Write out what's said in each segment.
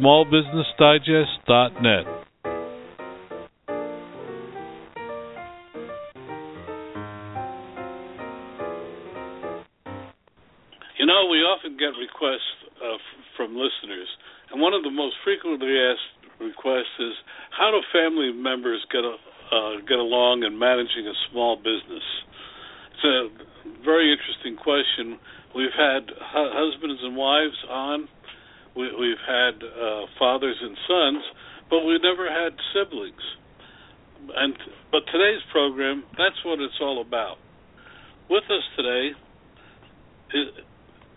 www.smallbusinessdigest.net. You know, we often get requests uh, from listeners, and one of the most frequently asked requests is how do family members get a, uh, get along in managing a small business? It's a very interesting question. We've had hu- husbands and wives on. We, we've had uh, fathers and sons, but we've never had siblings. And but today's program, that's what it's all about. With us today is,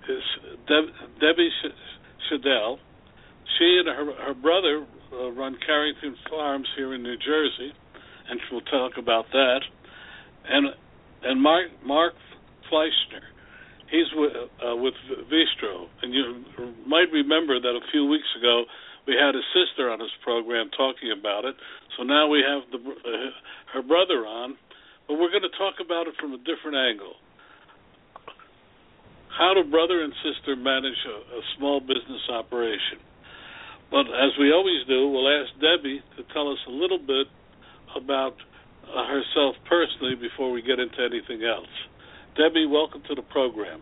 is Deb, Debbie Shadell. She and her, her brother uh, run Carrington Farms here in New Jersey, and we'll talk about that. And and Mark Mark Fleischner. He's with, uh, with Vistro, and you might remember that a few weeks ago we had his sister on his program talking about it. So now we have the uh, her brother on, but we're going to talk about it from a different angle. How do brother and sister manage a, a small business operation? But as we always do, we'll ask Debbie to tell us a little bit about uh, herself personally before we get into anything else. Debbie, welcome to the program.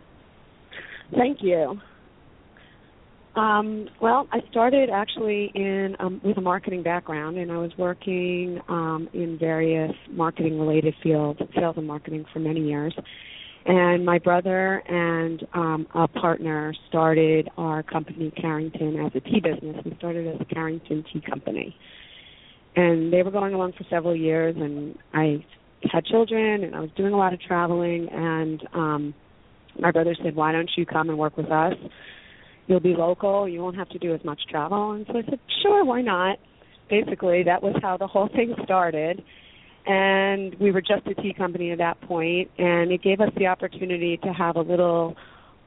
Thank you. Um, well, I started actually in um, with a marketing background, and I was working um, in various marketing-related fields, sales and marketing, for many years. And my brother and um, a partner started our company Carrington as a tea business. We started as a Carrington Tea Company, and they were going along for several years. And I had children, and I was doing a lot of traveling. And um, my brother said, "Why don't you come and work with us? You'll be local. You won't have to do as much travel." And so I said, "Sure, why not?" Basically, that was how the whole thing started and we were just a tea company at that point and it gave us the opportunity to have a little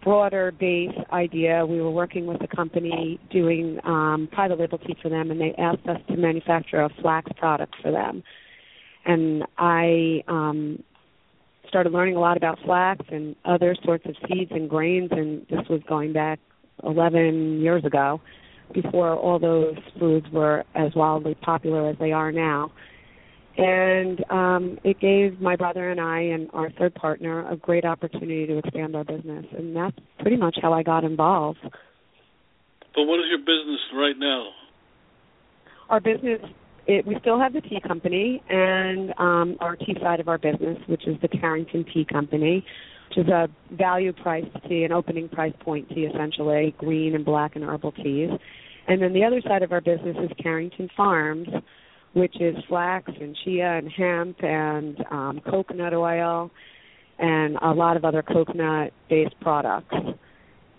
broader base idea we were working with a company doing um private label tea for them and they asked us to manufacture a flax product for them and i um started learning a lot about flax and other sorts of seeds and grains and this was going back 11 years ago before all those foods were as wildly popular as they are now and um, it gave my brother and I and our third partner a great opportunity to expand our business, and that's pretty much how I got involved. But what is your business right now? Our business, it, we still have the tea company and um, our tea side of our business, which is the Carrington Tea Company, which is a value price tea, an opening price point tea, essentially green and black and herbal teas. And then the other side of our business is Carrington Farms which is flax and chia and hemp and um, coconut oil and a lot of other coconut based products.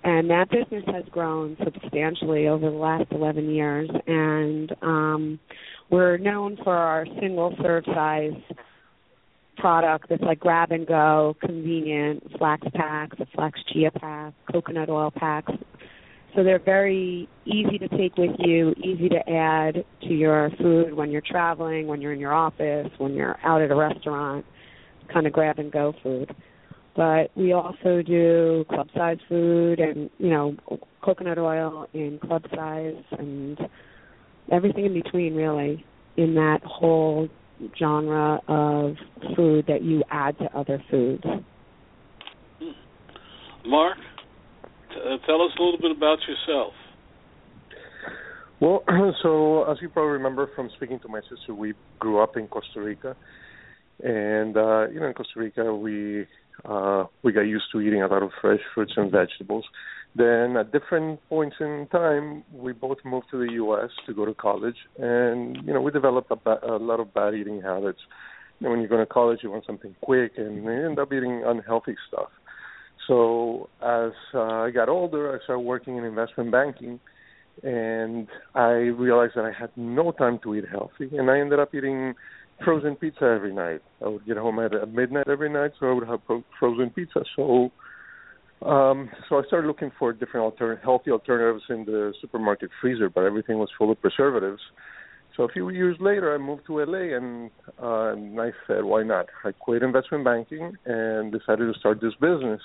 And that business has grown substantially over the last 11 years. And um, we're known for our single serve size product that's like grab and go, convenient flax packs, a flax chia pack, coconut oil packs, so they're very easy to take with you, easy to add to your food when you're traveling, when you're in your office, when you're out at a restaurant, kind of grab and go food. But we also do club size food and, you know, coconut oil in club size and everything in between really in that whole genre of food that you add to other foods. Mark? Uh, tell us a little bit about yourself. Well, so as you probably remember from speaking to my sister, we grew up in Costa Rica, and uh, you know, in Costa Rica, we uh, we got used to eating a lot of fresh fruits and vegetables. Then, at different points in time, we both moved to the U.S. to go to college, and you know, we developed a, ba- a lot of bad eating habits. You know, when you go to college, you want something quick, and you end up eating unhealthy stuff. So, as uh, I got older, I started working in investment banking and I realized that I had no time to eat healthy, and I ended up eating frozen pizza every night. I would get home at midnight every night, so I would have frozen pizza. So, um, so I started looking for different alter- healthy alternatives in the supermarket freezer, but everything was full of preservatives. So a few years later, I moved to LA, and, uh, and I said, "Why not?" I quit investment banking and decided to start this business.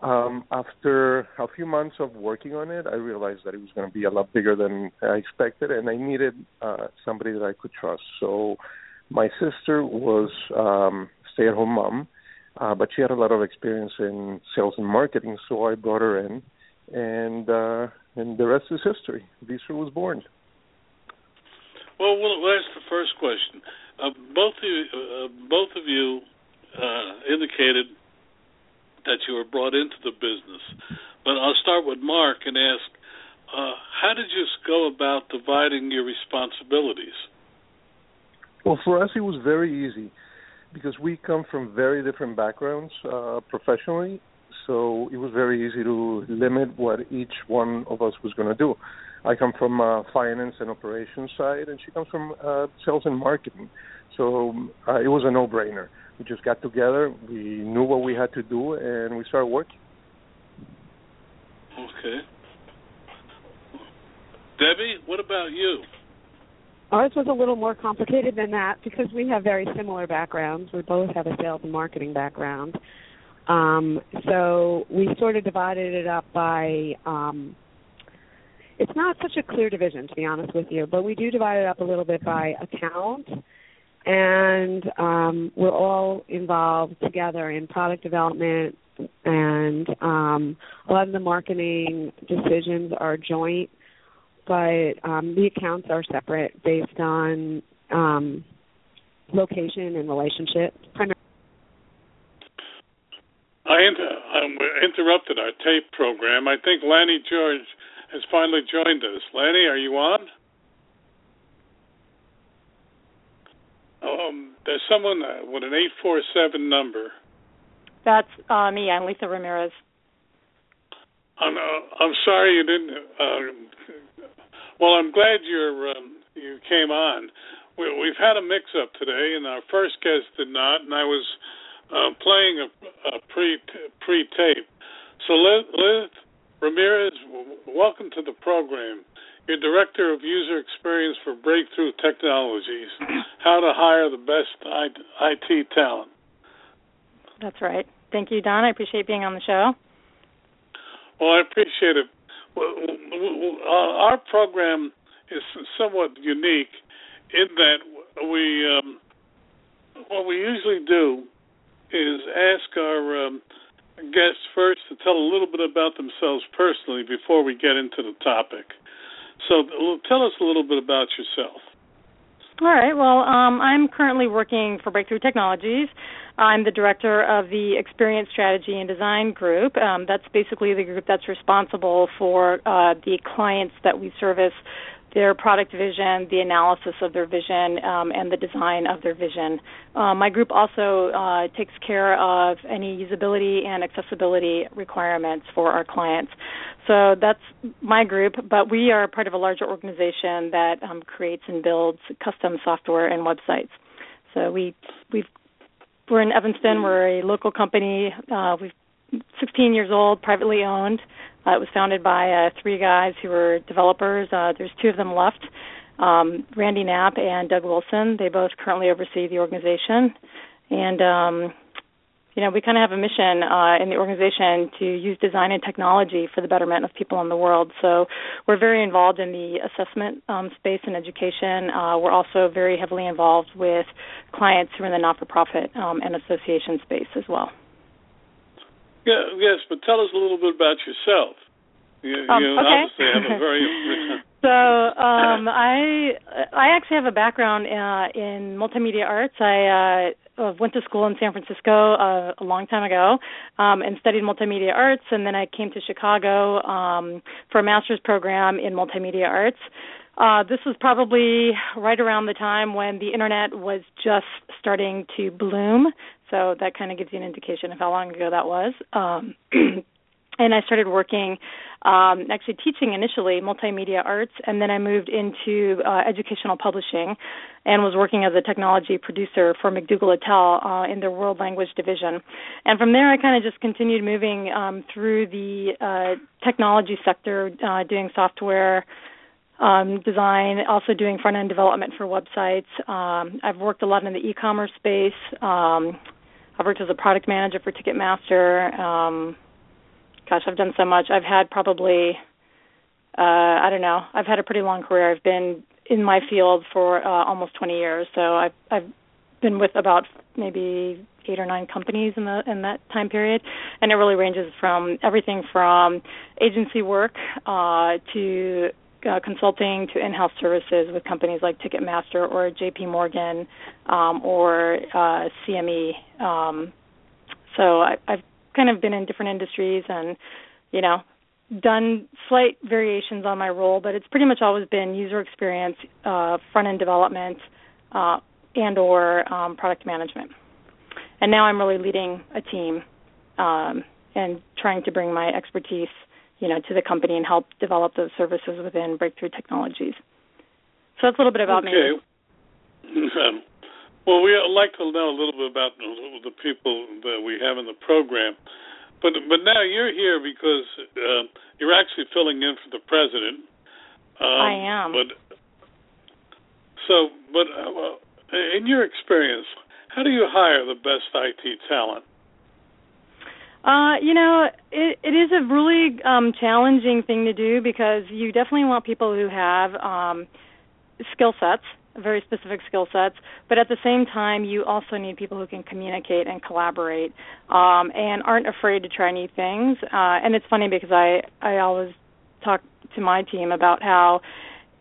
Um, after a few months of working on it, I realized that it was going to be a lot bigger than I expected, and I needed uh, somebody that I could trust. So, my sister was um, stay-at-home mom, uh, but she had a lot of experience in sales and marketing, so I brought her in, and uh, and the rest is history. Vistra was born. Well, well, that's the first question. Uh, both of you, uh, both of you uh, indicated that you were brought into the business. But I'll start with Mark and ask, uh, how did you go about dividing your responsibilities? Well, for us, it was very easy because we come from very different backgrounds uh, professionally. So it was very easy to limit what each one of us was going to do. I come from uh, finance and operations side, and she comes from uh, sales and marketing. So uh, it was a no-brainer. We just got together. We knew what we had to do, and we started working. Okay. Debbie, what about you? Ours was a little more complicated than that because we have very similar backgrounds. We both have a sales and marketing background. Um, so we sort of divided it up by um, it's not such a clear division to be honest with you, but we do divide it up a little bit by account and um, we're all involved together in product development and um, a lot of the marketing decisions are joint but um, the accounts are separate based on um, location and relationship I inter- um, interrupted our tape program. I think Lanny George has finally joined us. Lanny, are you on? Um, there's someone uh, with an 847 number. That's uh, me. I'm Litha Ramirez. I'm, uh, I'm sorry you didn't. Well, I'm glad you're um, you came on. We, we've had a mix-up today, and our first guest did not, and I was uh, playing a, a pre pre tape. So Liz, Liz Ramirez, welcome to the program. You're Director of User Experience for Breakthrough Technologies. How to hire the best IT talent. That's right. Thank you, Don. I appreciate being on the show. Well, I appreciate it. Our program is somewhat unique in that we um, what we usually do is ask our um, guests first to tell a little bit about themselves personally before we get into the topic. So tell us a little bit about yourself. All right. Well, um, I'm currently working for Breakthrough Technologies. I'm the director of the Experience Strategy and Design Group. Um, that's basically the group that's responsible for uh, the clients that we service their product vision, the analysis of their vision, um, and the design of their vision. Uh, my group also uh, takes care of any usability and accessibility requirements for our clients. So that's my group, but we are part of a larger organization that um, creates and builds custom software and websites. So we we we're in Evanston. We're a local company. Uh, we've 16 years old, privately owned. Uh, it was founded by uh, three guys who were developers. Uh, there's two of them left, um, Randy Knapp and Doug Wilson. They both currently oversee the organization, and um, you know we kind of have a mission uh, in the organization to use design and technology for the betterment of people in the world. So we're very involved in the assessment um, space and education. Uh, we're also very heavily involved with clients who are in the not-for-profit um, and association space as well. Yeah, yes, but tell us a little bit about yourself. You, um, you okay. obviously have a very So um, I I actually have a background uh, in multimedia arts. I uh, went to school in San Francisco uh, a long time ago um, and studied multimedia arts, and then I came to Chicago um, for a master's program in multimedia arts. Uh, this was probably right around the time when the internet was just starting to bloom. So that kind of gives you an indication of how long ago that was. Um, and I started working, um, actually teaching initially multimedia arts, and then I moved into uh, educational publishing, and was working as a technology producer for McDougal Littell uh, in their world language division. And from there, I kind of just continued moving um, through the uh, technology sector, uh, doing software. Um, design, also doing front end development for websites. Um, I've worked a lot in the e commerce space. Um, I've worked as a product manager for Ticketmaster. Um, gosh, I've done so much. I've had probably uh I don't know. I've had a pretty long career. I've been in my field for uh, almost 20 years. So I've I've been with about maybe eight or nine companies in the in that time period, and it really ranges from everything from agency work uh, to uh, consulting to in-house services with companies like Ticketmaster or J.P. Morgan um, or uh, CME. Um, so I, I've kind of been in different industries and you know done slight variations on my role, but it's pretty much always been user experience, uh, front end development, uh, and or um, product management. And now I'm really leading a team um, and trying to bring my expertise, you know, to the company and help develop those services within Breakthrough Technologies. So that's a little bit about okay. me. Well, we'd like to know a little bit about the people that we have in the program. But but now you're here because uh, you're actually filling in for the president. Um, I am. But so, but uh, in your experience, how do you hire the best IT talent? Uh, you know, it, it is a really um, challenging thing to do because you definitely want people who have um, skill sets very specific skill sets, but at the same time, you also need people who can communicate and collaborate um, and aren't afraid to try new things. Uh, and it's funny because I I always talk to my team about how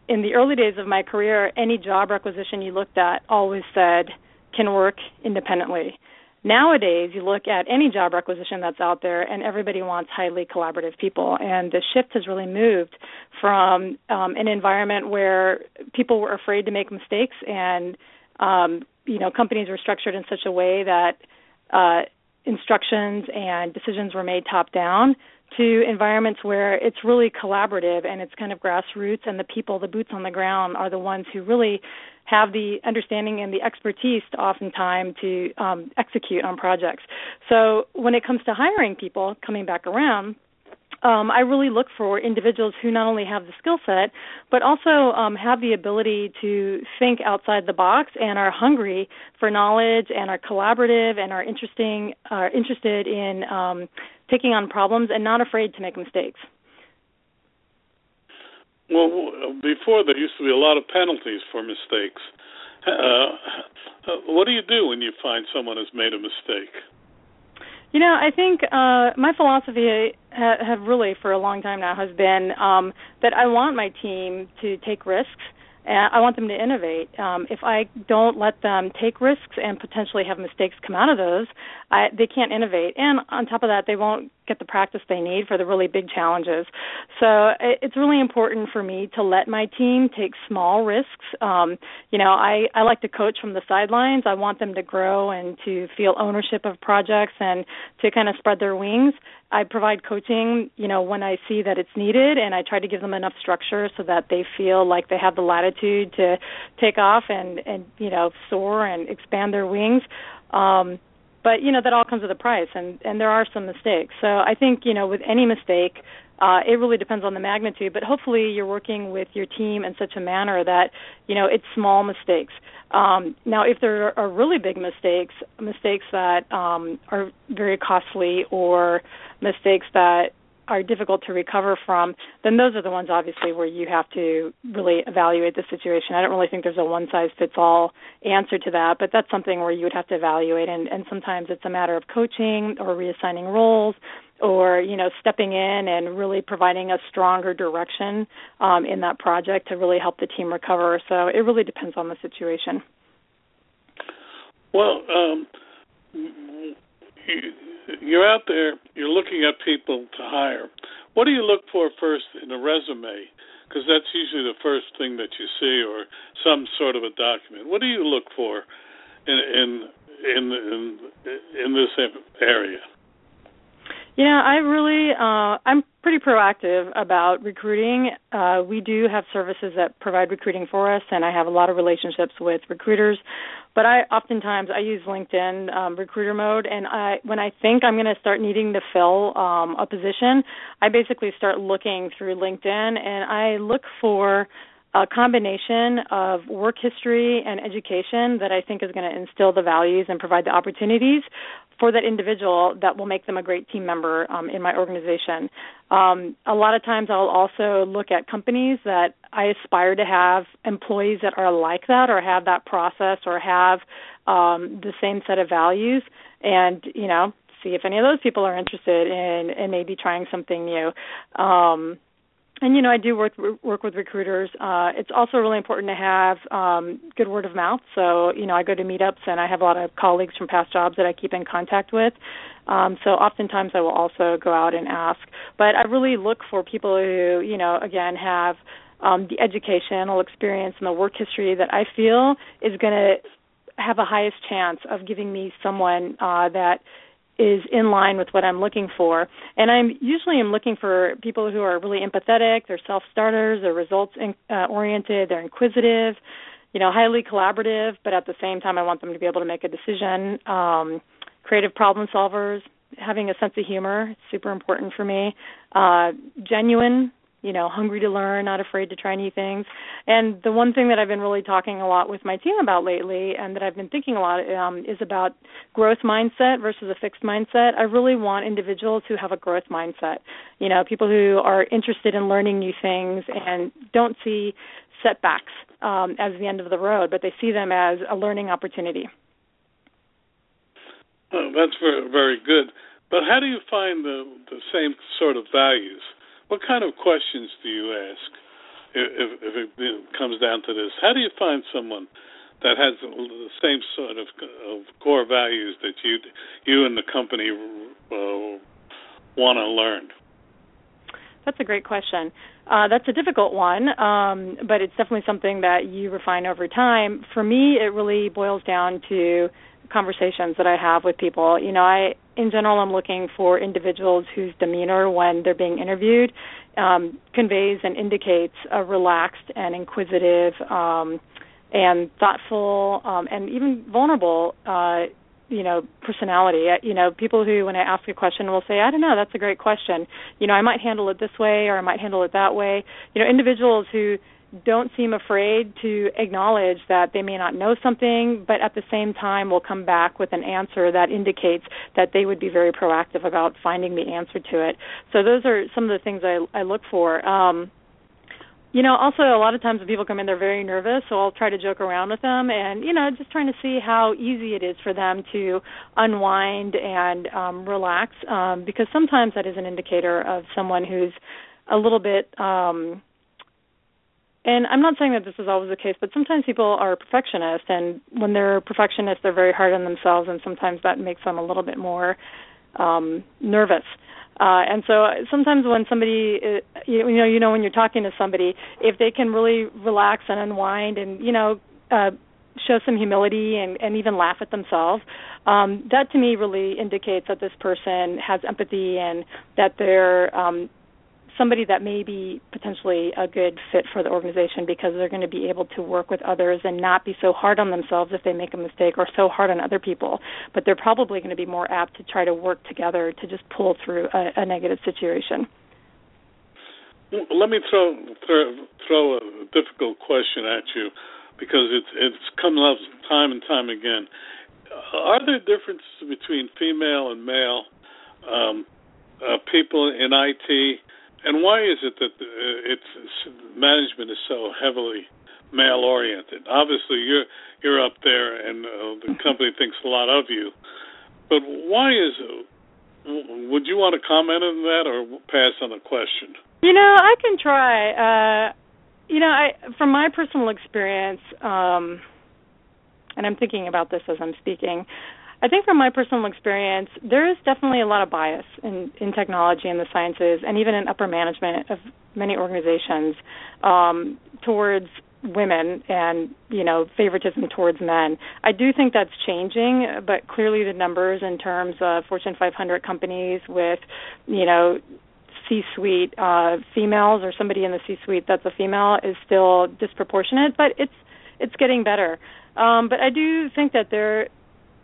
in the early days of my career, any job requisition you looked at always said can work independently. Nowadays, you look at any job requisition that's out there, and everybody wants highly collaborative people. And the shift has really moved from um, an environment where people were afraid to make mistakes, and um, you know, companies were structured in such a way that uh, instructions and decisions were made top down to environments where it's really collaborative and it's kind of grassroots and the people the boots on the ground are the ones who really have the understanding and the expertise to oftentimes to um, execute on projects. So when it comes to hiring people, coming back around, um, I really look for individuals who not only have the skill set, but also um, have the ability to think outside the box and are hungry for knowledge and are collaborative and are interesting, are interested in um, taking on problems and not afraid to make mistakes. Well, before there used to be a lot of penalties for mistakes. Uh, what do you do when you find someone has made a mistake? You know, I think uh, my philosophy ha- have really for a long time now has been um, that I want my team to take risks and I want them to innovate. Um, if I don't let them take risks and potentially have mistakes come out of those, I, they can't innovate. And on top of that, they won't get the practice they need for the really big challenges. So it's really important for me to let my team take small risks. Um, you know, I, I like to coach from the sidelines. I want them to grow and to feel ownership of projects and to kind of spread their wings. I provide coaching, you know, when I see that it's needed, and I try to give them enough structure so that they feel like they have the latitude to take off and and you know soar and expand their wings. Um, but you know that all comes with a price, and and there are some mistakes. So I think you know with any mistake, uh, it really depends on the magnitude, but hopefully you're working with your team in such a manner that you know it's small mistakes. Um, now, if there are really big mistakes, mistakes that um, are very costly or mistakes that are difficult to recover from, then those are the ones obviously where you have to really evaluate the situation. I don't really think there's a one size fits all answer to that, but that's something where you would have to evaluate and, and sometimes it's a matter of coaching or reassigning roles or you know stepping in and really providing a stronger direction um, in that project to really help the team recover. So it really depends on the situation. Well, um, you're out there, you're looking at people to hire. What do you look for first in a resume? Because that's usually the first thing that you see, or some sort of a document. What do you look for in in in in, in this area? Yeah, I really uh I'm pretty proactive about recruiting. Uh we do have services that provide recruiting for us and I have a lot of relationships with recruiters. But I oftentimes I use LinkedIn um recruiter mode and I when I think I'm going to start needing to fill um a position, I basically start looking through LinkedIn and I look for a combination of work history and education that I think is going to instill the values and provide the opportunities for that individual that will make them a great team member um, in my organization. Um, a lot of times I'll also look at companies that I aspire to have employees that are like that or have that process or have um, the same set of values and, you know, see if any of those people are interested in, in maybe trying something new. Um, and you know I do work work with recruiters. Uh, it's also really important to have um, good word of mouth. So you know I go to meetups and I have a lot of colleagues from past jobs that I keep in contact with. Um, so oftentimes I will also go out and ask. But I really look for people who you know again have um, the educational experience and the work history that I feel is going to have a highest chance of giving me someone uh, that is in line with what I'm looking for. And I'm usually am looking for people who are really empathetic, they're self-starters, they're results in, uh, oriented, they're inquisitive, you know, highly collaborative, but at the same time I want them to be able to make a decision. Um, creative problem solvers, having a sense of humor, super important for me. Uh, genuine, you know, hungry to learn, not afraid to try new things. And the one thing that I've been really talking a lot with my team about lately, and that I've been thinking a lot, um, is about growth mindset versus a fixed mindset. I really want individuals who have a growth mindset. You know, people who are interested in learning new things and don't see setbacks um, as the end of the road, but they see them as a learning opportunity. Oh, that's very, very good. But how do you find the the same sort of values? What kind of questions do you ask if, if it comes down to this? How do you find someone that has the same sort of, of core values that you you and the company uh, want to learn? That's a great question. Uh, that's a difficult one, um, but it's definitely something that you refine over time. For me, it really boils down to conversations that I have with people. You know, I in general I'm looking for individuals whose demeanor when they're being interviewed um, conveys and indicates a relaxed and inquisitive um, and thoughtful um, and even vulnerable uh, you know personality. You know people who when i ask a question will say i don't know that's a great question. You know i might handle it this way or i might handle it that way. You know individuals who don't seem afraid to acknowledge that they may not know something, but at the same time will come back with an answer that indicates that they would be very proactive about finding the answer to it. So those are some of the things I, I look for. Um, you know, also a lot of times when people come in, they're very nervous, so I'll try to joke around with them, and you know, just trying to see how easy it is for them to unwind and um, relax, um, because sometimes that is an indicator of someone who's a little bit um and I'm not saying that this is always the case, but sometimes people are perfectionists, and when they're perfectionists, they're very hard on themselves, and sometimes that makes them a little bit more um, nervous. Uh, and so sometimes when somebody, uh, you, you know, you know, when you're talking to somebody, if they can really relax and unwind, and you know, uh, show some humility and, and even laugh at themselves, um, that to me really indicates that this person has empathy and that they're um, somebody that may be potentially a good fit for the organization because they're going to be able to work with others and not be so hard on themselves if they make a mistake or so hard on other people. But they're probably going to be more apt to try to work together to just pull through a, a negative situation. Let me throw, throw throw a difficult question at you because it's it's come up time and time again. Are there differences between female and male um, uh, people in IT and why is it that uh, it's management is so heavily male oriented? Obviously, you're you're up there, and uh, the company thinks a lot of you. But why is it? would you want to comment on that or pass on the question? You know, I can try. Uh, you know, I from my personal experience, um, and I'm thinking about this as I'm speaking. I think from my personal experience, there is definitely a lot of bias in, in technology and the sciences, and even in upper management of many organizations um, towards women and you know favoritism towards men. I do think that's changing, but clearly the numbers in terms of Fortune 500 companies with you know C-suite uh, females or somebody in the C-suite that's a female is still disproportionate, but it's it's getting better. Um, but I do think that there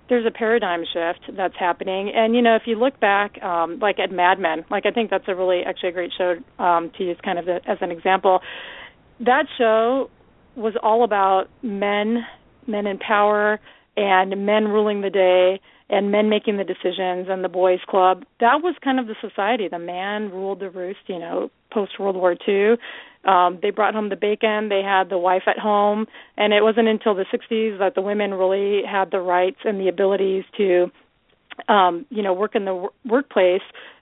there's a paradigm shift that's happening, and you know if you look back, um, like at Mad Men, like I think that's a really actually a great show um, to use kind of the, as an example. That show was all about men, men in power, and men ruling the day, and men making the decisions, and the boys' club. That was kind of the society. The man ruled the roost. You know, post World War II. Um, they brought home the bacon. They had the wife at home, and it wasn't until the 60s that the women really had the rights and the abilities to, um, you know, work in the w- workplace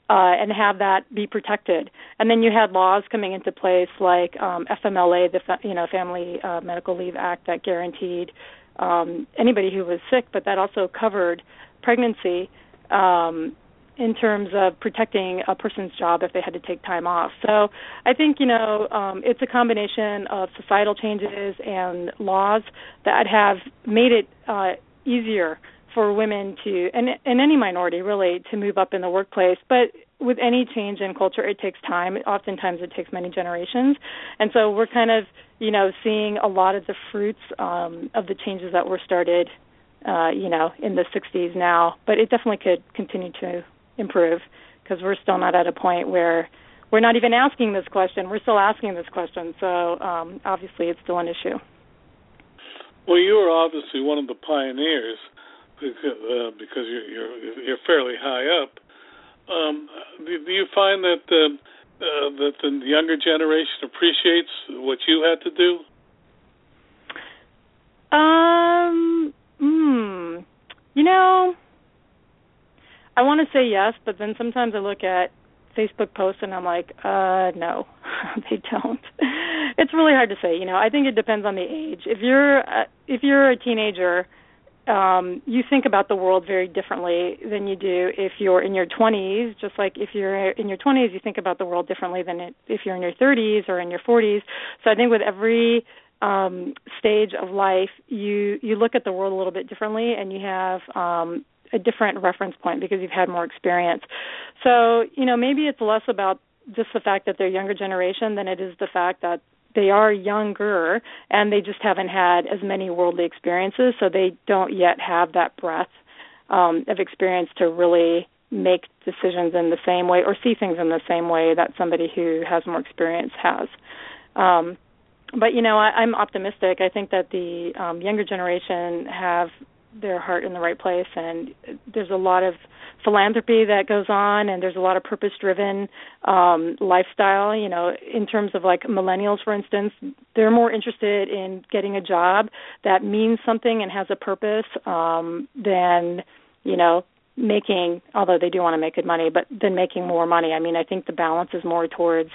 uh, and have that be protected. And then you had laws coming into place like um, FMLA, the you know Family uh, Medical Leave Act, that guaranteed um, anybody who was sick, but that also covered pregnancy um, in terms of protecting a person's job if they had to take time off. So I think you know um, it's a combination of societal changes and laws that have made it uh, easier for women to and and any minority really to move up in the workplace. But with any change in culture it takes time. Oftentimes it takes many generations. And so we're kind of you know seeing a lot of the fruits um of the changes that were started uh you know in the 60s now. But it definitely could continue to improve because we're still not at a point where we're not even asking this question we're still asking this question so um obviously it's still an issue well you are obviously one of the pioneers because, uh, because you're, you're you're fairly high up. Um, do, do you find that uh, uh, that the younger generation appreciates what you had to do? Um, hmm. You know, I want to say yes, but then sometimes I look at Facebook posts and I'm like, uh, no, they don't. It's really hard to say. You know, I think it depends on the age. If you're uh, if you're a teenager um, you think about the world very differently than you do if you're in your 20s. Just like if you're in your 20s, you think about the world differently than it, if you're in your 30s or in your 40s. So I think with every um, stage of life, you you look at the world a little bit differently, and you have um, a different reference point because you've had more experience. So you know maybe it's less about just the fact that they're younger generation than it is the fact that they are younger and they just haven't had as many worldly experiences, so they don't yet have that breadth um, of experience to really make decisions in the same way or see things in the same way that somebody who has more experience has. Um, but you know, I, I'm optimistic. I think that the um, younger generation have their heart in the right place, and there's a lot of philanthropy that goes on and there's a lot of purpose driven um lifestyle you know in terms of like millennials for instance they're more interested in getting a job that means something and has a purpose um than you know making although they do want to make good money but than making more money. I mean i think the balance is more towards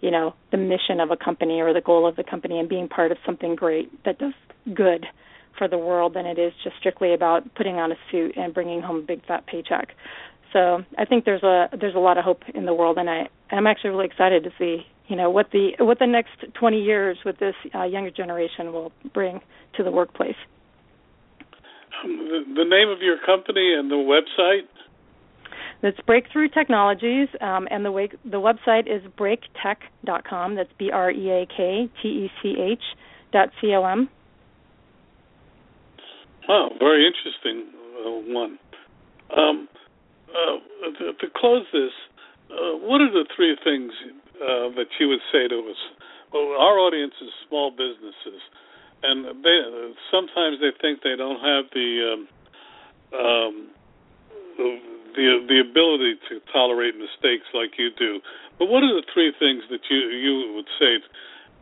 you know the mission of a company or the goal of the company and being part of something great that does good for the world than it is just strictly about putting on a suit and bringing home a big fat paycheck. So I think there's a there's a lot of hope in the world, and I I'm actually really excited to see you know what the what the next 20 years with this uh, younger generation will bring to the workplace. Um, the, the name of your company and the website. That's Breakthrough Technologies, um, and the way, the website is breaktech.com. That's B R E A K T E C H dot C O M. Wow, very interesting uh, one. Um, uh, to, to, close this, uh, what are the three things uh, that you would say to us? Well, our audience is small businesses, and they sometimes they think they don't have the um, um, the the ability to tolerate mistakes like you do. But what are the three things that you you would say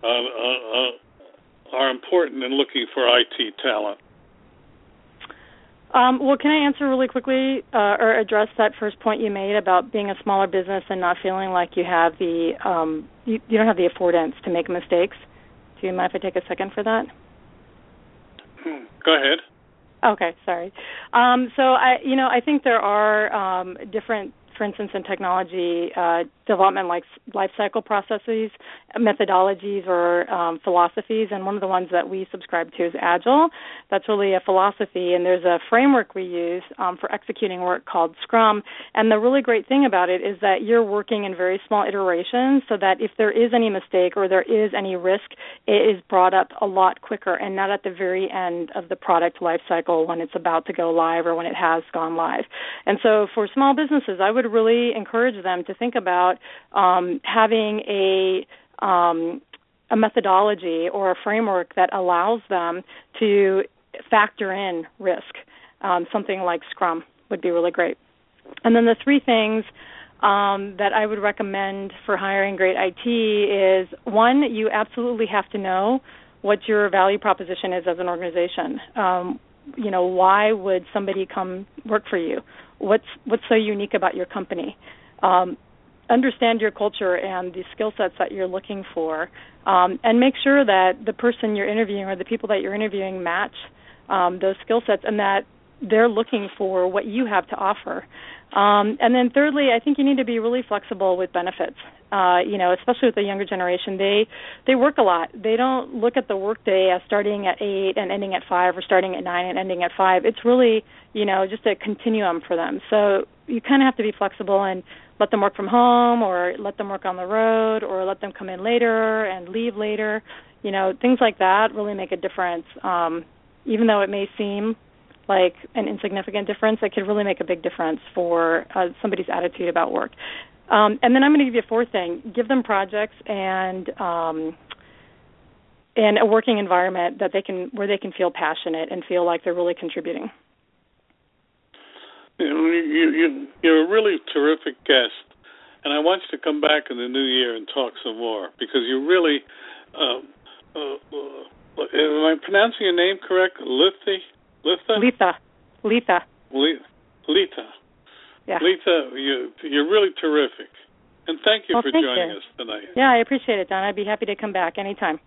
uh, uh, are important in looking for IT talent? Um, well, can I answer really quickly uh, or address that first point you made about being a smaller business and not feeling like you have the um, you, you don't have the affordance to make mistakes? Do you mind if I take a second for that? Go ahead. Okay, sorry. Um, so I, you know, I think there are um, different for instance, in technology uh, development, like life cycle processes, methodologies, or um, philosophies. And one of the ones that we subscribe to is Agile. That's really a philosophy, and there's a framework we use um, for executing work called Scrum. And the really great thing about it is that you're working in very small iterations, so that if there is any mistake or there is any risk, it is brought up a lot quicker, and not at the very end of the product life cycle when it's about to go live or when it has gone live. And so, for small businesses, I would would really encourage them to think about um, having a um, a methodology or a framework that allows them to factor in risk. Um, something like Scrum would be really great. And then the three things um, that I would recommend for hiring great IT is one, you absolutely have to know what your value proposition is as an organization. Um, you know, why would somebody come work for you? What's what's so unique about your company. Um, understand your culture and the skill sets that you're looking for, um, and make sure that the person you're interviewing or the people that you're interviewing match um, those skill sets and that they're looking for what you have to offer. Um, and then thirdly, I think you need to be really flexible with benefits. Uh, you know, especially with the younger generation, they they work a lot. They don't look at the workday as starting at eight and ending at five, or starting at nine and ending at five. It's really, you know, just a continuum for them. So you kind of have to be flexible and let them work from home, or let them work on the road, or let them come in later and leave later. You know, things like that really make a difference. Um, even though it may seem like an insignificant difference that could really make a big difference for uh, somebody's attitude about work. Um, and then I'm going to give you a fourth thing: give them projects and um, and a working environment that they can where they can feel passionate and feel like they're really contributing. You, you, you, you're a really terrific guest, and I want you to come back in the new year and talk some more because you really. Uh, uh, uh, am I pronouncing your name correct? Lithi? Litha? Letha. Letha. Letha. Yeah. Letha, you, you're really terrific. And thank you well, for thank joining you. us tonight. Yeah, I appreciate it, Don. I'd be happy to come back anytime.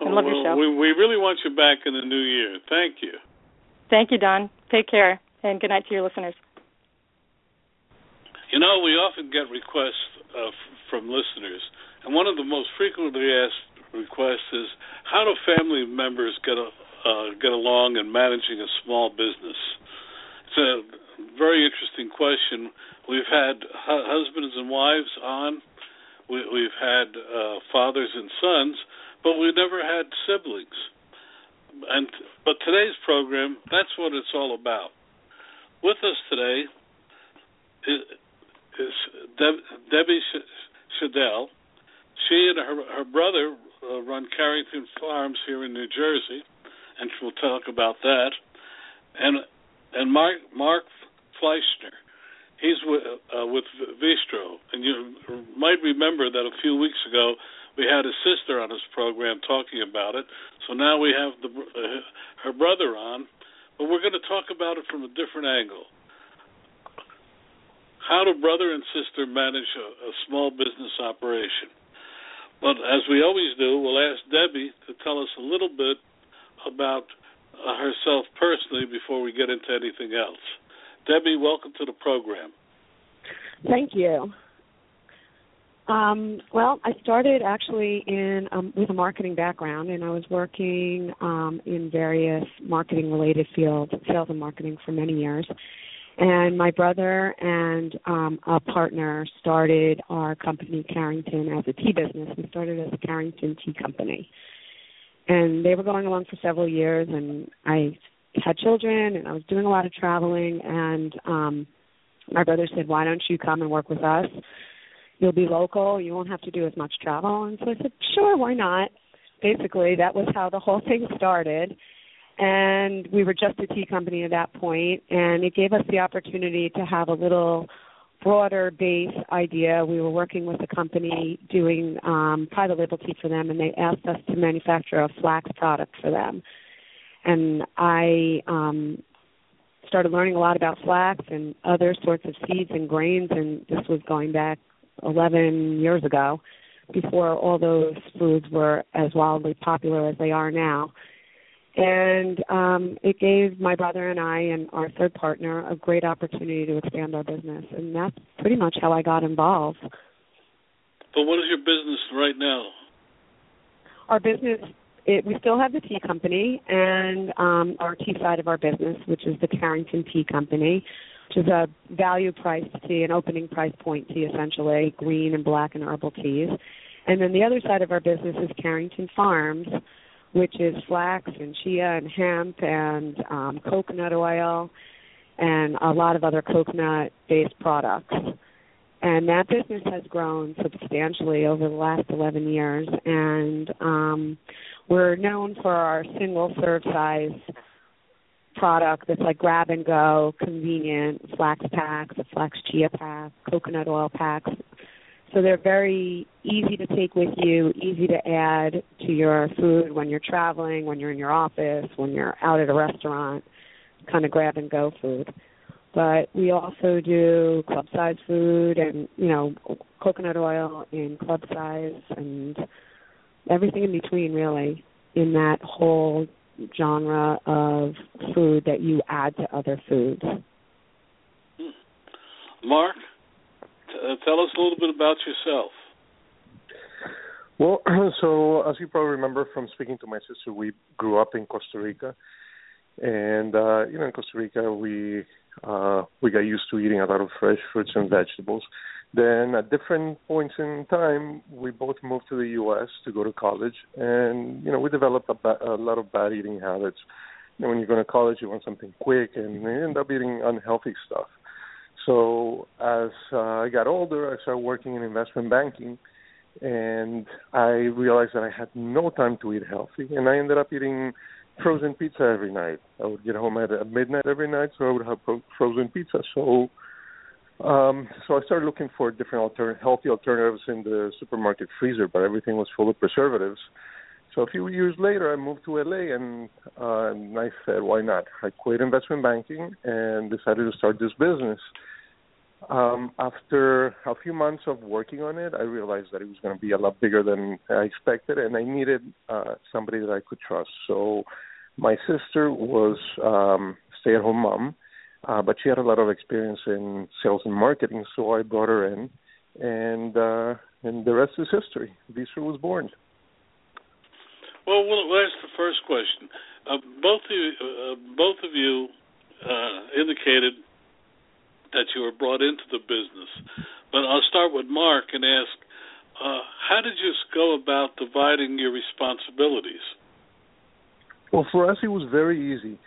I oh, love well, your show. We, we really want you back in the new year. Thank you. Thank you, Don. Take care, and good night to your listeners. You know, we often get requests uh, from listeners, and one of the most frequently asked requests is how do family members get a, uh, get along in managing a small business? It's a very interesting question. We've had hu- husbands and wives on, we, we've had uh, fathers and sons, but we've never had siblings. And but today's program, that's what it's all about. With us today is, is Deb, Debbie Shadell. She and her, her brother uh, run Carrington Farms here in New Jersey and we'll talk about that. And and Mark Mark Fleischner, he's with uh, with Vistro, and you might remember that a few weeks ago we had his sister on his program talking about it. So now we have the uh, her brother on, but we're going to talk about it from a different angle. How do brother and sister manage a, a small business operation? But as we always do, we'll ask Debbie to tell us a little bit about uh, herself personally before we get into anything else. Debbie, welcome to the program. Thank you. Um, well, I started actually in um, with a marketing background, and I was working um, in various marketing-related fields, sales and marketing, for many years. And my brother and um, a partner started our company Carrington as a tea business. We started as a Carrington Tea Company, and they were going along for several years and I had children and I was doing a lot of traveling and um my brother said, Why don't you come and work with us? You'll be local, you won't have to do as much travel and so I said, Sure, why not? Basically that was how the whole thing started. And we were just a tea company at that point and it gave us the opportunity to have a little broader base idea. We were working with a company doing um, private label tea for them, and they asked us to manufacture a flax product for them. And I um, started learning a lot about flax and other sorts of seeds and grains, and this was going back 11 years ago, before all those foods were as wildly popular as they are now. And um, it gave my brother and I and our third partner a great opportunity to expand our business, and that's pretty much how I got involved. But what is your business right now? Our business it, we still have the tea company and um, our tea side of our business, which is the Carrington Tea Company, which is a value price tea, an opening price point tea, essentially, green and black and herbal teas. And then the other side of our business is Carrington Farms, which is flax and chia and hemp and um, coconut oil and a lot of other coconut based products. And that business has grown substantially over the last 11 years. And um, we're known for our single serve size product that's like grab and go, convenient, flax packs, a flax chia pack, coconut oil packs. So they're very easy to take with you, easy to add to your food when you're traveling, when you're in your office, when you're out at a restaurant, kind of grab and go food. But we also do club size food and, you know, coconut oil in club size and everything in between really in that whole genre of food that you add to other foods. Hmm. Mark, t- uh, tell us a little bit about yourself. Well, so as you probably remember from speaking to my sister, we grew up in Costa Rica, and uh, you know, in Costa Rica, we uh, we got used to eating a lot of fresh fruits and vegetables. Then at different points in time, we both moved to the U.S. to go to college, and you know we developed a, ba- a lot of bad eating habits. You know, when you go to college, you want something quick, and you end up eating unhealthy stuff. So as uh, I got older, I started working in investment banking, and I realized that I had no time to eat healthy, and I ended up eating frozen pizza every night. I would get home at midnight every night, so I would have frozen pizza. So um, so I started looking for different alter- healthy alternatives in the supermarket freezer, but everything was full of preservatives. So a few years later, I moved to LA, and, uh, and I said, "Why not?" I quit investment banking and decided to start this business. Um, after a few months of working on it, I realized that it was going to be a lot bigger than I expected, and I needed uh, somebody that I could trust. So my sister was um, stay-at-home mom uh, but she had a lot of experience in sales and marketing, so I brought her in, and uh, and the rest is history. Veestro was born. Well, we'll, ask the first question. Uh, both of you, uh, both of you uh, indicated that you were brought into the business, but I'll start with Mark and ask, uh, how did you go about dividing your responsibilities? Well, for us, it was very easy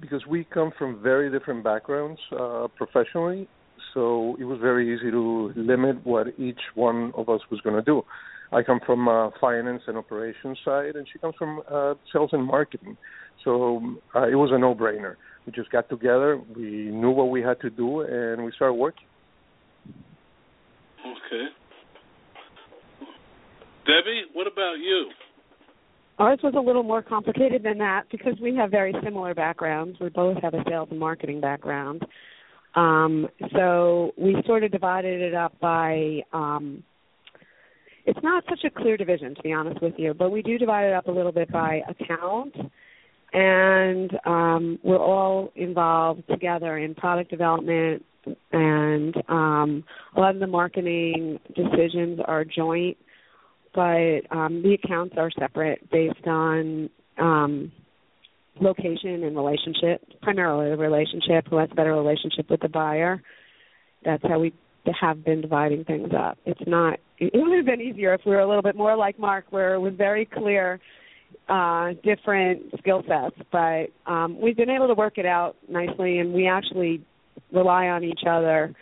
because we come from very different backgrounds uh, professionally, so it was very easy to limit what each one of us was going to do. I come from uh, finance and operations side, and she comes from uh, sales and marketing. So uh, it was a no-brainer. We just got together, we knew what we had to do, and we started working. Okay. Debbie, what about you? Ours was a little more complicated than that because we have very similar backgrounds. We both have a sales and marketing background. Um, so we sort of divided it up by um, it's not such a clear division to be honest with you, but we do divide it up a little bit by account and um, we're all involved together in product development and um, a lot of the marketing decisions are joint but um, the accounts are separate based on um, location and relationship, primarily the relationship, who has a better relationship with the buyer. That's how we have been dividing things up. It's not. It would have been easier if we were a little bit more like Mark, where it was very clear uh, different skill sets. But um, we've been able to work it out nicely, and we actually rely on each other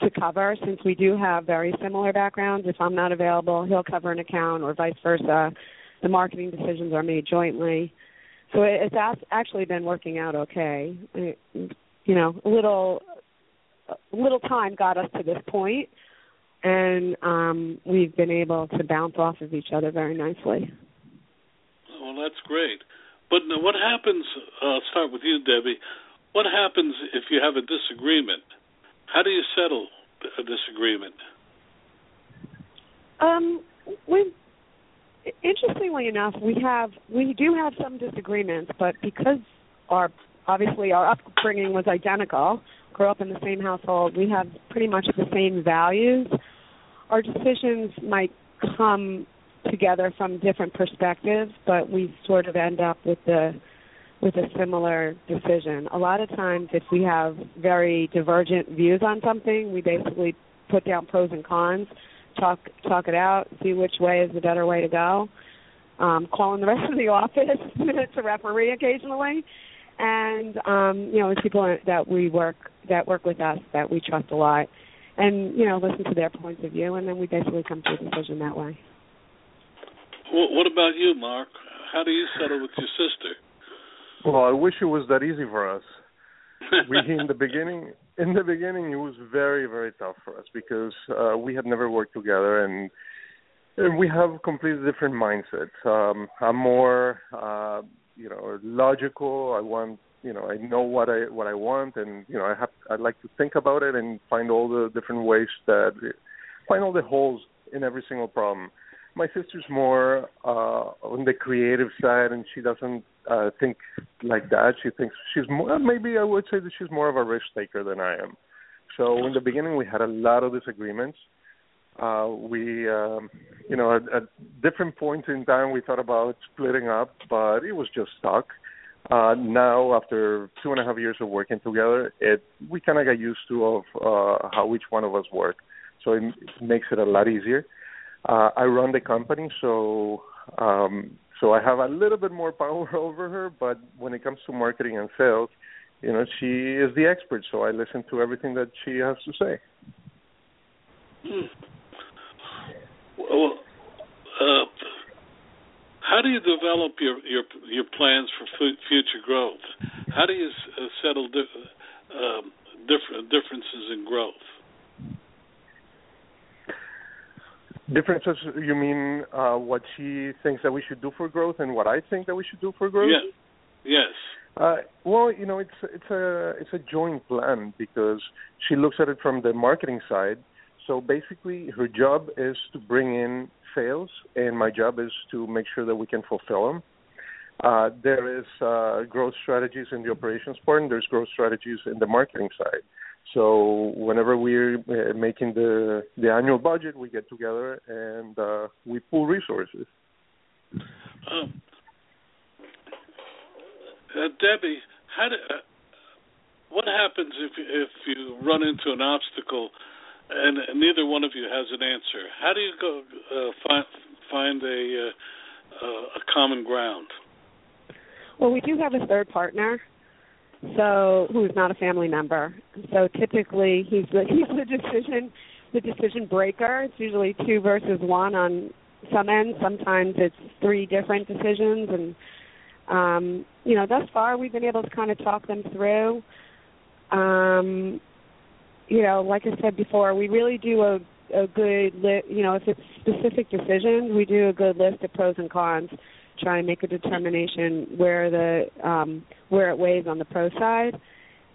to cover since we do have very similar backgrounds. If I'm not available, he'll cover an account or vice versa. The marketing decisions are made jointly. So it's actually been working out okay. You know, a little a little time got us to this point and um we've been able to bounce off of each other very nicely. Well, that's great. But what happens? Uh, I'll start with you, Debbie. what happens if you have a disagreement? How do you settle a disagreement? Um, we interestingly enough, we have we do have some disagreements, but because our obviously our upbringing was identical, grew up in the same household, we have pretty much the same values. Our decisions might come together from different perspectives, but we sort of end up with the with a similar decision. A lot of times if we have very divergent views on something, we basically put down pros and cons talk talk it out, see which way is the better way to go. Um, calling the rest of the office to referee occasionally, and um, you know, with people that we work that work with us that we trust a lot, and you know, listen to their points of view, and then we basically come to a decision that way. Well, what about you, Mark? How do you settle with your sister? Well, I wish it was that easy for us. we in the beginning in the beginning it was very very tough for us because uh we had never worked together and and we have completely different mindsets um i'm more uh you know logical i want you know i know what i what i want and you know i have i like to think about it and find all the different ways that find all the holes in every single problem. My sister's more uh on the creative side and she doesn't uh think like that. She thinks she's more maybe i would say that she's more of a risk taker than i am. So in the beginning we had a lot of disagreements. Uh we um you know at, at different points in time we thought about splitting up but it was just stuck uh now after two and a half years of working together it we kind of got used to of uh how each one of us work so it, it makes it a lot easier uh, I run the company, so um, so I have a little bit more power over her. But when it comes to marketing and sales, you know, she is the expert, so I listen to everything that she has to say. Hmm. Well, uh, how do you develop your your your plans for f- future growth? How do you uh, settle di- um, different differences in growth? Differences? You mean uh, what she thinks that we should do for growth, and what I think that we should do for growth? Yeah. Yes. Uh, well, you know, it's it's a it's a joint plan because she looks at it from the marketing side. So basically, her job is to bring in sales, and my job is to make sure that we can fulfill them. Uh, there is uh, growth strategies in the operations part, and there's growth strategies in the marketing side. So whenever we're uh, making the the annual budget, we get together and uh, we pool resources. Um, uh, Debbie, how do, uh, what happens if if you run into an obstacle and neither one of you has an answer? How do you go uh, find find a uh, a common ground? Well, we do have a third partner, so who's not a family member. So typically, he's the he's the decision the decision breaker. It's usually two versus one on some ends. Sometimes it's three different decisions, and um, you know, thus far we've been able to kind of talk them through. Um, you know, like I said before, we really do a a good li- you know if it's specific decisions, we do a good list of pros and cons try and make a determination where the um, where it weighs on the pro side,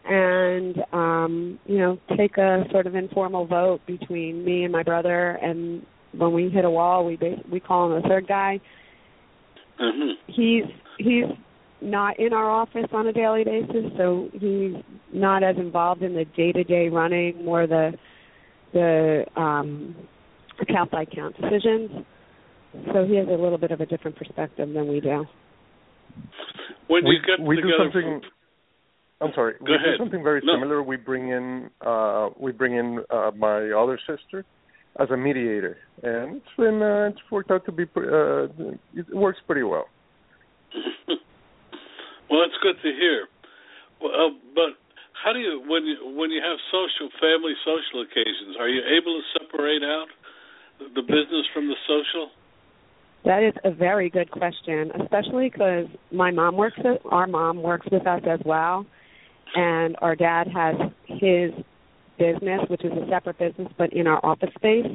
and um, you know take a sort of informal vote between me and my brother. And when we hit a wall, we bas- we call him the third guy. Mm-hmm. He's he's not in our office on a daily basis, so he's not as involved in the day to day running, more the the um, account by account decisions so he has a little bit of a different perspective than we do. When we, you get we do together, something. I'm sorry. Go we ahead. do something very No. similar. We bring in uh, we bring in uh, my other sister as a mediator, and it's been uh, it's worked out to be uh, it works pretty well. well, that's good to hear. Uh, but how do you when you when you have social family social occasions? Are you able to separate out the business from the social? That is a very good question, especially because my mom works. With, our mom works with us as well, and our dad has his business, which is a separate business, but in our office space.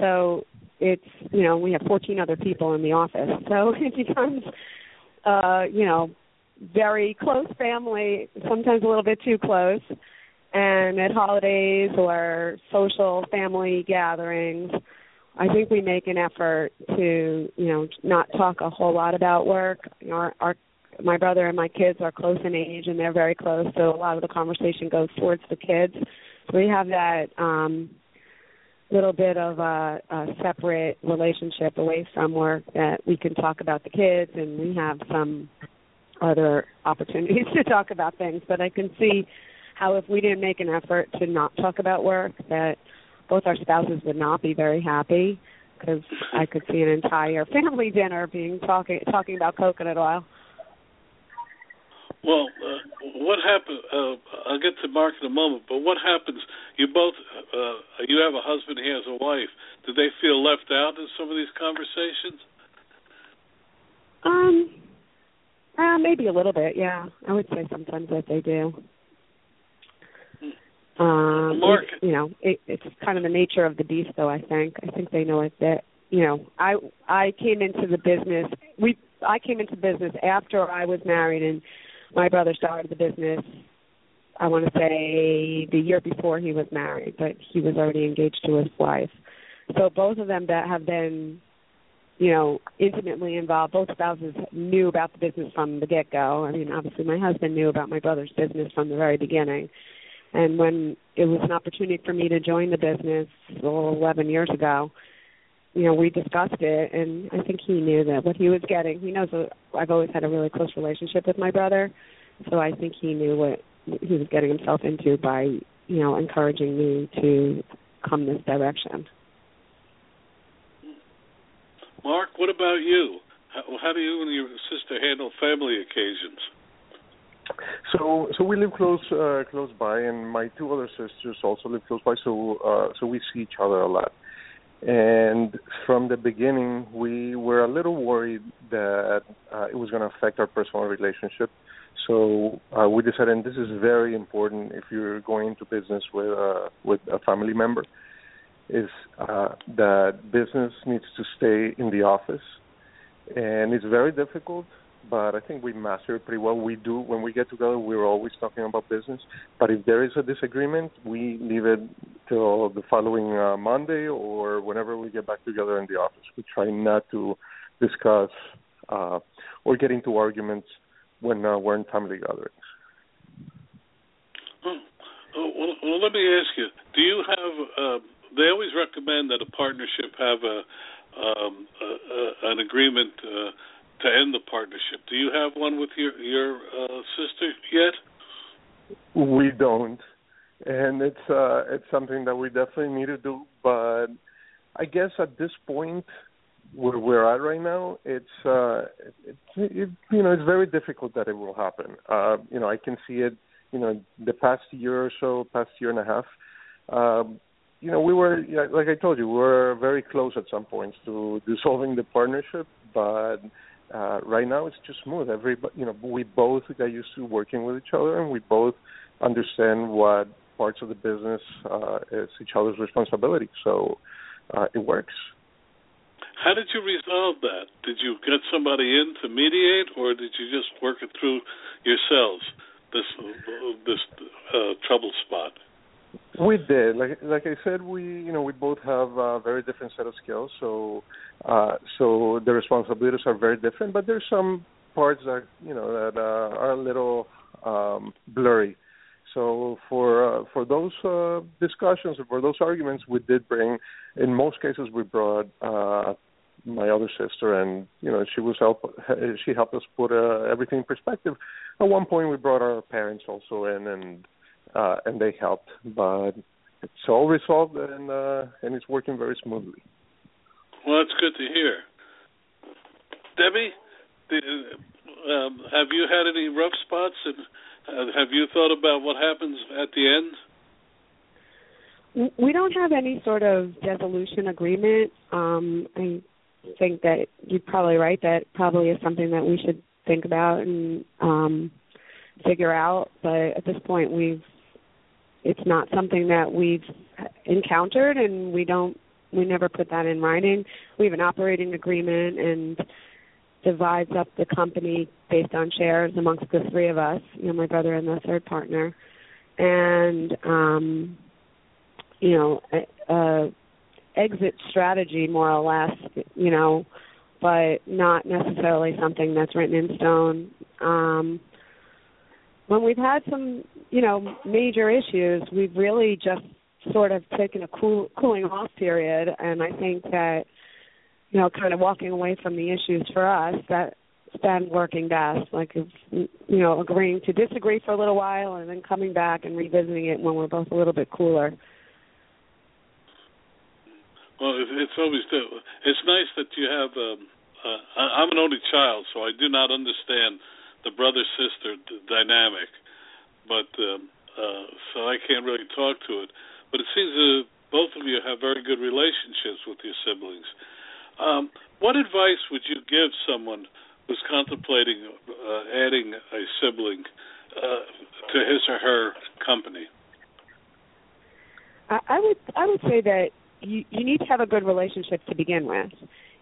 So it's you know we have 14 other people in the office, so it becomes uh, you know very close family, sometimes a little bit too close. And at holidays or social family gatherings, I think we make an effort to, you know, not talk a whole lot about work. You know, our, our my brother and my kids are close in age and they're very close, so a lot of the conversation goes towards the kids. So we have that um little bit of a, a separate relationship away from work that we can talk about the kids and we have some other opportunities to talk about things. But I can see how if we didn't make an effort to not talk about work, that both our spouses would not be very happy because I could see an entire family dinner being talking talking about coconut oil. Well, uh, what happened? Uh, I'll get to Mark in a moment. But what happens? You both, uh, you have a husband, he has a wife. Do they feel left out in some of these conversations? Um, uh, maybe a little bit. Yeah, I would say sometimes that they do. Um, Mark, it, you know, it, it's kind of the nature of the beast, though. I think. I think they know it that you know. I I came into the business. We I came into business after I was married, and my brother started the business. I want to say the year before he was married, but he was already engaged to his wife. So both of them that have been, you know, intimately involved. Both spouses knew about the business from the get go. I mean, obviously my husband knew about my brother's business from the very beginning and when it was an opportunity for me to join the business well, 11 years ago, you know, we discussed it, and I think he knew that what he was getting. He knows that I've always had a really close relationship with my brother, so I think he knew what he was getting himself into by, you know, encouraging me to come this direction. Mark, what about you? How, how do you and your sister handle family occasions? So so we live close uh, close by, and my two other sisters also live close by. So uh, so we see each other a lot. And from the beginning, we were a little worried that uh, it was going to affect our personal relationship. So uh, we decided, and this is very important if you're going into business with uh, with a family member, is uh, that business needs to stay in the office, and it's very difficult but I think we master it pretty well. We do when we get together. We're always talking about business. But if there is a disagreement, we leave it till the following uh, Monday or whenever we get back together in the office. We try not to discuss uh, or get into arguments when uh, we're in family gatherings. Oh, oh, well, well, let me ask you: Do you have? They always recommend that a partnership have a, um, a, a an agreement. Uh, to end the partnership. Do you have one with your your uh, sister yet? We don't, and it's uh, it's something that we definitely need to do. But I guess at this point, where we're at right now, it's uh, it, you know it's very difficult that it will happen. Uh, you know, I can see it. You know, the past year or so, past year and a half. Um, you know, we were like I told you, we were very close at some points to dissolving the partnership, but uh, right now it's just smooth. Every you know, we both got used to working with each other, and we both understand what parts of the business uh, is each other's responsibility. So uh, it works. How did you resolve that? Did you get somebody in to mediate, or did you just work it through yourselves? This this uh, trouble spot. We did. Like like I said, we you know we both have a very different set of skills, so uh, so the responsibilities are very different. But there's some parts that you know that uh, are a little um, blurry. So for uh, for those uh, discussions or for those arguments, we did bring. In most cases, we brought uh, my other sister, and you know she was help. She helped us put uh, everything in perspective. At one point, we brought our parents also in, and uh, and they helped. But it's all resolved and uh, and it's working very smoothly. Well, that's good to hear. Debbie, did, um, have you had any rough spots, and uh, have you thought about what happens at the end? We don't have any sort of dissolution agreement. Um, I think that you're probably right. That probably is something that we should think about and um, figure out. But at this point, we've it's not something that we've encountered and we don't we never put that in writing we have an operating agreement and divides up the company based on shares amongst the three of us, you know, my brother and the third partner, and um, you know, a, a exit strategy more or less, you know, but not necessarily something that's written in stone. Um, when we've had some, you know, major issues, we've really just sort of taken a cool, cooling off period, and I think that, you know, kind of walking away from the issues for us that been working best. Like, you know, agreeing to disagree for a little while and then coming back and revisiting it when we're both a little bit cooler. Well, it's always it's nice that you have. Um, uh, I'm an only child, so I do not understand the brother sister dynamic, but um, uh, so I can't really talk to it. But it seems that both of you have very good relationships with your siblings. Um, what advice would you give someone who's contemplating uh, adding a sibling uh, to his or her company? I would I would say that you you need to have a good relationship to begin with.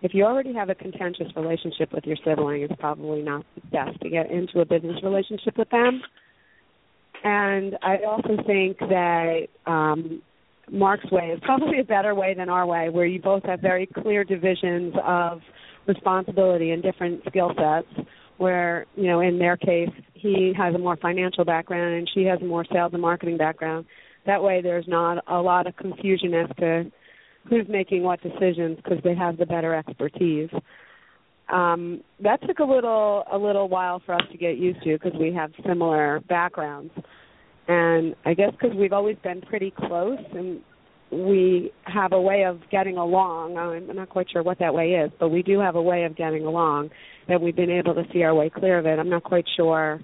If you already have a contentious relationship with your sibling, it's probably not best to get into a business relationship with them. And I also think that um, Mark's way is probably a better way than our way, where you both have very clear divisions of responsibility and different skill sets. Where you know, in their case, he has a more financial background and she has a more sales and marketing background. That way, there's not a lot of confusion as to who's making what decisions because they have the better expertise. Um, that took a little a little while for us to get used to because we have similar backgrounds, and I guess because we've always been pretty close and we have a way of getting along. I'm not quite sure what that way is, but we do have a way of getting along that we've been able to see our way clear of it. I'm not quite sure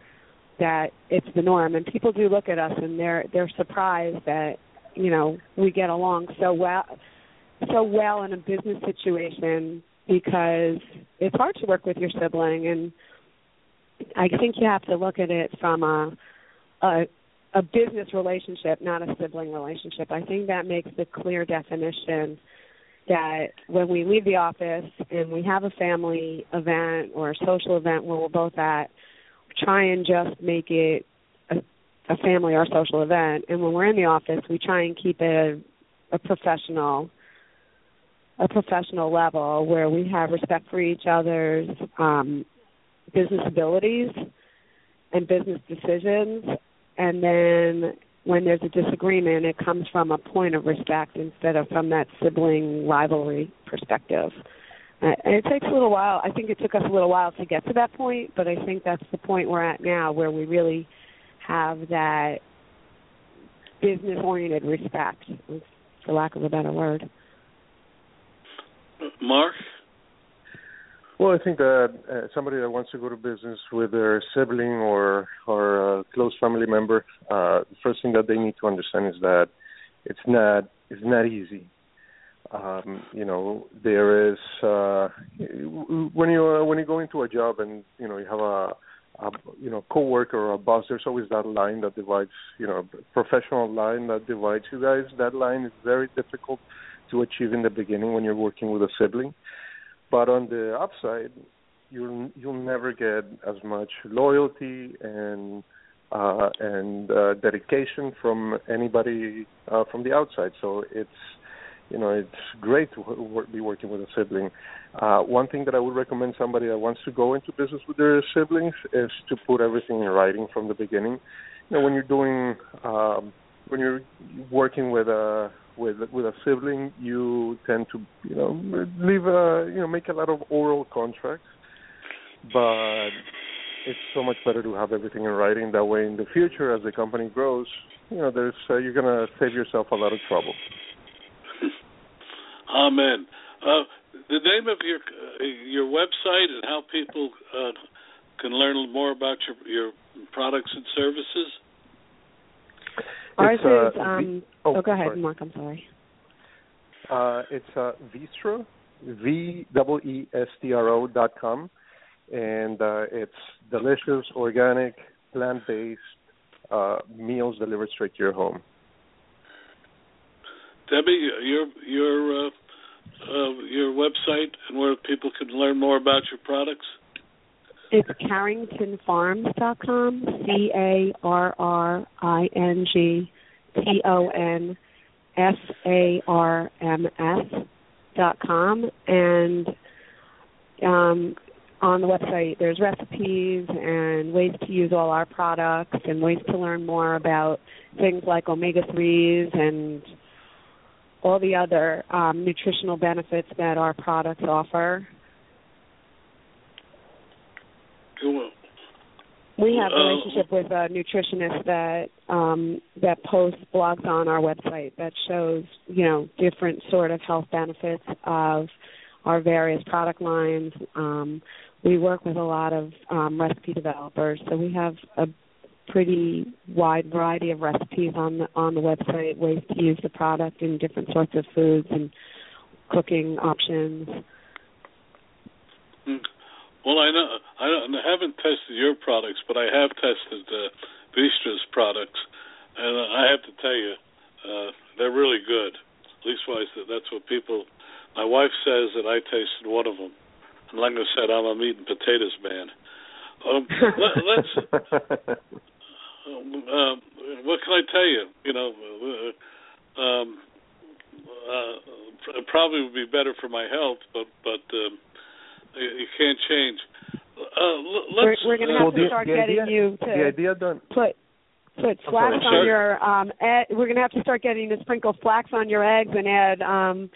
that it's the norm, and people do look at us and they're they're surprised that you know we get along so well so well in a business situation because it's hard to work with your sibling and I think you have to look at it from a a a business relationship, not a sibling relationship. I think that makes the clear definition that when we leave the office and we have a family event or a social event where we're both at, try and just make it a, a family or social event. And when we're in the office, we try and keep it a, a professional a professional level where we have respect for each other's um, business abilities and business decisions. And then when there's a disagreement, it comes from a point of respect instead of from that sibling rivalry perspective. Uh, and it takes a little while. I think it took us a little while to get to that point, but I think that's the point we're at now where we really have that business oriented respect, for lack of a better word. Mark? Well, I think that uh, somebody that wants to go to business with their sibling or or a close family member, uh, the first thing that they need to understand is that it's not it's not easy. Um, you know, there is uh, when you uh, when you go into a job and you know you have a, a you know coworker or a boss. There's always that line that divides you know professional line that divides you guys. That line is very difficult to achieve in the beginning when you're working with a sibling. But on the upside, you'll you'll never get as much loyalty and uh, and uh, dedication from anybody uh, from the outside. So it's you know it's great to w- be working with a sibling. Uh, one thing that I would recommend somebody that wants to go into business with their siblings is to put everything in writing from the beginning. You know when you're doing um, when you're working with a with with a sibling, you tend to you know leave a you know make a lot of oral contracts, but it's so much better to have everything in writing. That way, in the future, as the company grows, you know, there's uh, you're gonna save yourself a lot of trouble. Amen. Uh, the name of your uh, your website and how people uh, can learn more about your your products and services. Ours is. Um, oh, oh, go ahead, sorry. Mark. I'm sorry. Uh, it's uh, Veestro, V W E S T R O dot com, and uh, it's delicious, organic, plant-based uh, meals delivered straight to your home. Debbie, your your uh, uh, your website and where people can learn more about your products. It's carringtonfarms.com. C A R R I N G T O N F A R M S dot com and um on the website there's recipes and ways to use all our products and ways to learn more about things like omega 3s and all the other um, nutritional benefits that our products offer. Cool. We have a Uh, relationship with a nutritionist that um, that posts blogs on our website that shows you know different sort of health benefits of our various product lines. Um, we work with a lot of um, recipe developers, so we have a pretty wide variety of recipes on the on the website, ways to use the product in different sorts of foods and cooking options. Mm. Well, I know I, don't, I haven't tested your products, but I have tested uh, Veestro's products, and I have to tell you, uh, they're really good. At leastwise, that's what people. My wife says that I tasted one of them, and like I said, I'm a meat and potatoes man. Um, let, let's. Um, uh, what can I tell you? You know, uh, um, uh, probably would be better for my health, but but. Um, you can't change. Uh, let's, we're, we're going to have well, to the, start the getting idea, you to the idea don't put put flax on Sure. your um ed, we're going to have to start getting you to sprinkle flax on your eggs and add um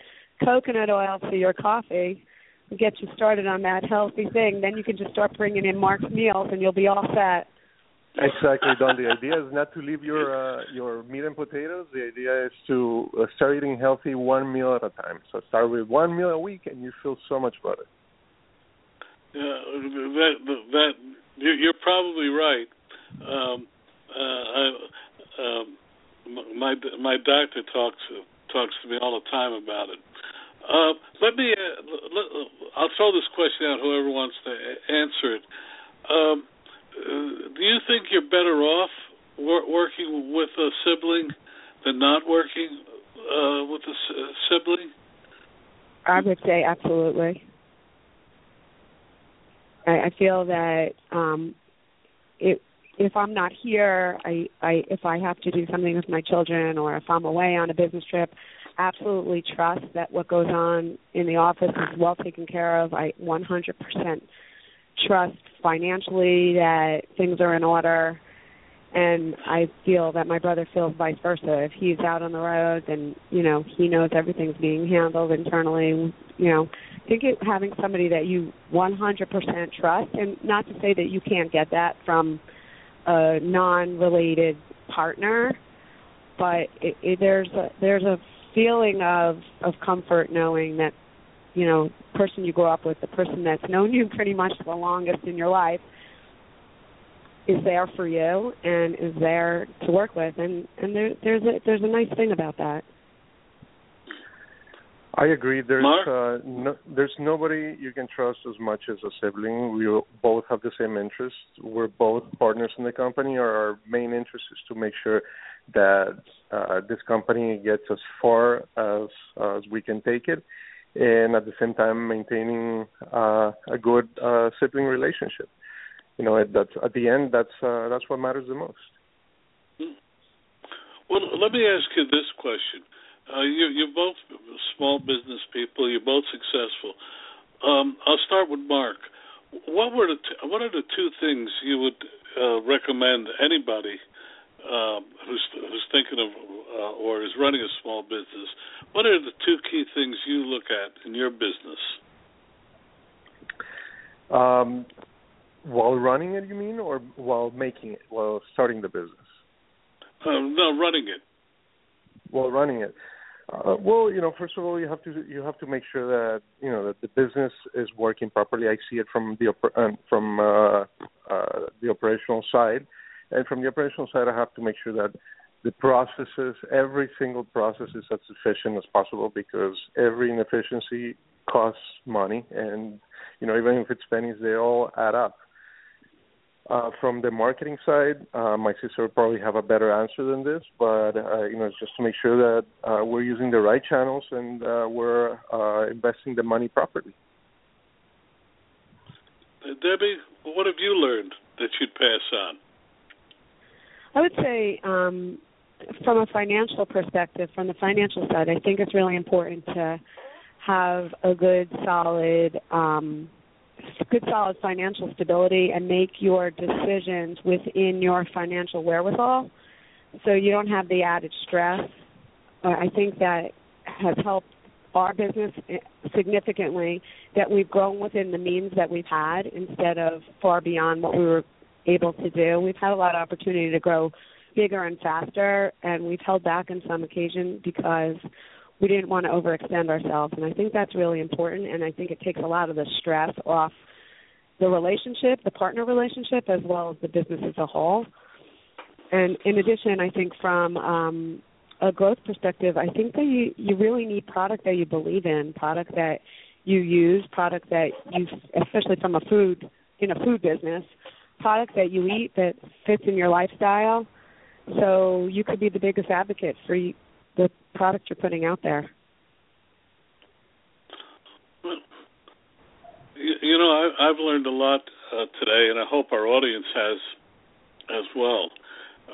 coconut oil to your coffee and get you started on that healthy thing then you can just start bringing in mark's meals and you'll be all set Exactly, Don. The idea is not to leave your uh, your meat and potatoes. The idea is to uh, start eating healthy one meal at a time. So start with one meal a week, and you feel so much better. Yeah, that that you're probably right. Um, uh, I, um, my my doctor talks talks to me all the time about it. Uh, let me. Uh, let, I'll throw this question out. Whoever wants to answer it. Um, uh, do you think you're better off wor- working with a sibling than not working uh, with a s- sibling? i would say absolutely i, I feel that um it if i'm not here i i if i have to do something with my children or if i'm away on a business trip absolutely trust that what goes on in the office is well taken care of. I 100% trust financially that things are in order and I feel that my brother feels vice versa. If he's out on the road, then you know he knows everything's being handled internally. You know, I think it, having somebody that you 100% trust, and not to say that you can't get that from a non-related partner, but it, it, there's a there's a feeling of of comfort knowing that you know person you grow up with, the person that's known you pretty much the longest in your life is there for you and is there to work with and and there there's a there's a nice thing about that I agree. There's Mark? uh, no, there's nobody you can trust as much as a sibling. We both have the same interests. We're both partners in the company. Our, our main interest is to make sure that uh, this company gets as far as as we can take it, and at the same time maintaining uh, a good uh, sibling relationship. You know, that's at the end. That's uh, that's what matters the most. Well, let me ask you this question. Uh, you, you're both small business people. You're both successful. Um, I'll start with Mark. What were the t- what are the two things you would uh, recommend anybody um, who's who's thinking of uh, or is running a small business? What are the two key things you look at in your business? Um, while running it, you mean, or while making it, while starting the business? Um, no, running it. While running it. Uh, well, you know, first of all, you have to you have to make sure that you know that the business is working properly. I see it from the uh, from uh, uh, the operational side, and from the operational side, I have to make sure that the processes, every single process, is as efficient as possible because every inefficiency costs money, and you know, even if it's pennies, they all add up. Uh, from the marketing side, uh, my sister would probably have a better answer than this, but uh, you know, it's just to make sure that uh, we're using the right channels and uh, we're uh, investing the money properly. Debbie, what have you learned that you'd pass on? I would say, um, from a financial perspective, from the financial side, I think it's really important to have a good, solid, um, good, solid financial stability and make your decisions within your financial wherewithal, so you don't have the added stress. Uh, I think that has helped our business significantly that we've grown within the means that we've had instead of far beyond what we were able to do. We've had a lot of opportunity to grow bigger and faster, and we've held back on some occasion because we didn't want to overextend ourselves. And I think that's really important, and I think it takes a lot of the stress off the relationship, the partner relationship, as well as the business as a whole. And in addition, I think from um, a growth perspective, I think that you you really need product that you believe in, product that you use, product that you, especially from a food in a food business, product that you eat that fits in your lifestyle. So you could be the biggest advocate for the product you're putting out there. Well, you, you know, I, I've learned a lot uh, today, and I hope our audience has as well.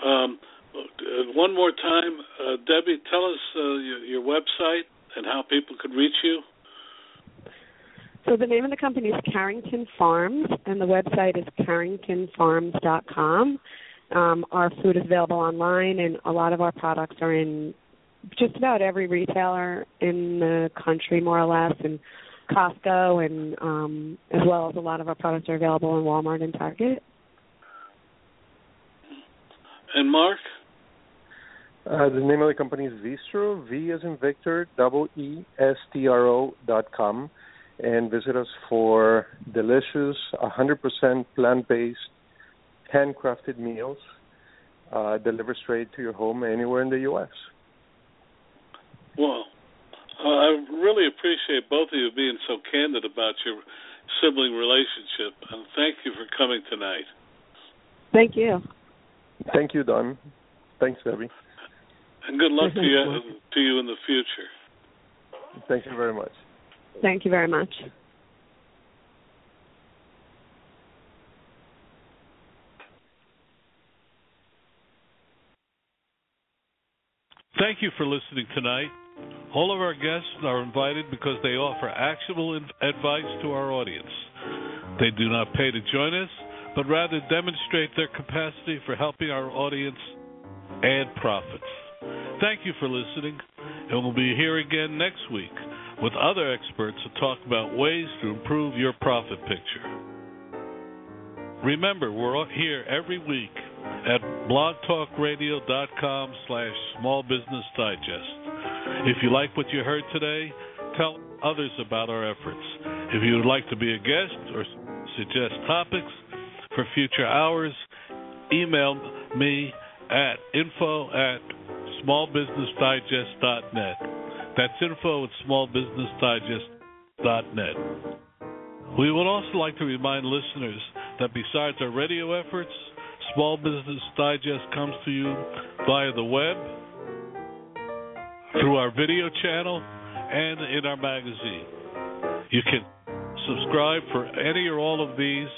Um, uh, one more time, uh, Debbie, tell us uh, your, your website and how people could reach you. So the name of the company is Carrington Farms, and the website is carringtonfarms.com. Um, our food is available online, and a lot of our products are in just about every retailer in the country, more or less, and Costco, and um, as well as a lot of our products are available in Walmart and Target. And Mark? Uh, the name of the company is Veestro, V as in Victor, double E S T R O dot com and visit us for delicious, 100% plant-based, handcrafted meals uh, delivered straight to your home anywhere in the U.S. Well, uh, I really appreciate both of you being so candid about your sibling relationship, and thank you for coming tonight. Thank you. Thank you, Don. Thanks, Debbie. And good luck to you to you in the future. Thank you very much. Thank you very much. Thank you for listening tonight. All of our guests are invited because they offer actionable advice to our audience. They do not pay to join us, but rather demonstrate their capacity for helping our audience add profits. Thank you for listening, and we'll be here again next week with other experts to talk about ways to improve your profit picture. Remember, we're here every week at blogtalkradio.com slash small business digest. If you like what you heard today, tell others about our efforts. If you would like to be a guest or suggest topics for future hours, email me at info at smallbusinessdigest.net. That's info at smallbusinessdigest.net. We would also like to remind listeners that besides our radio efforts, Small Business Digest comes to you via the web, through our video channel, and in our magazine. You can subscribe for any or all of these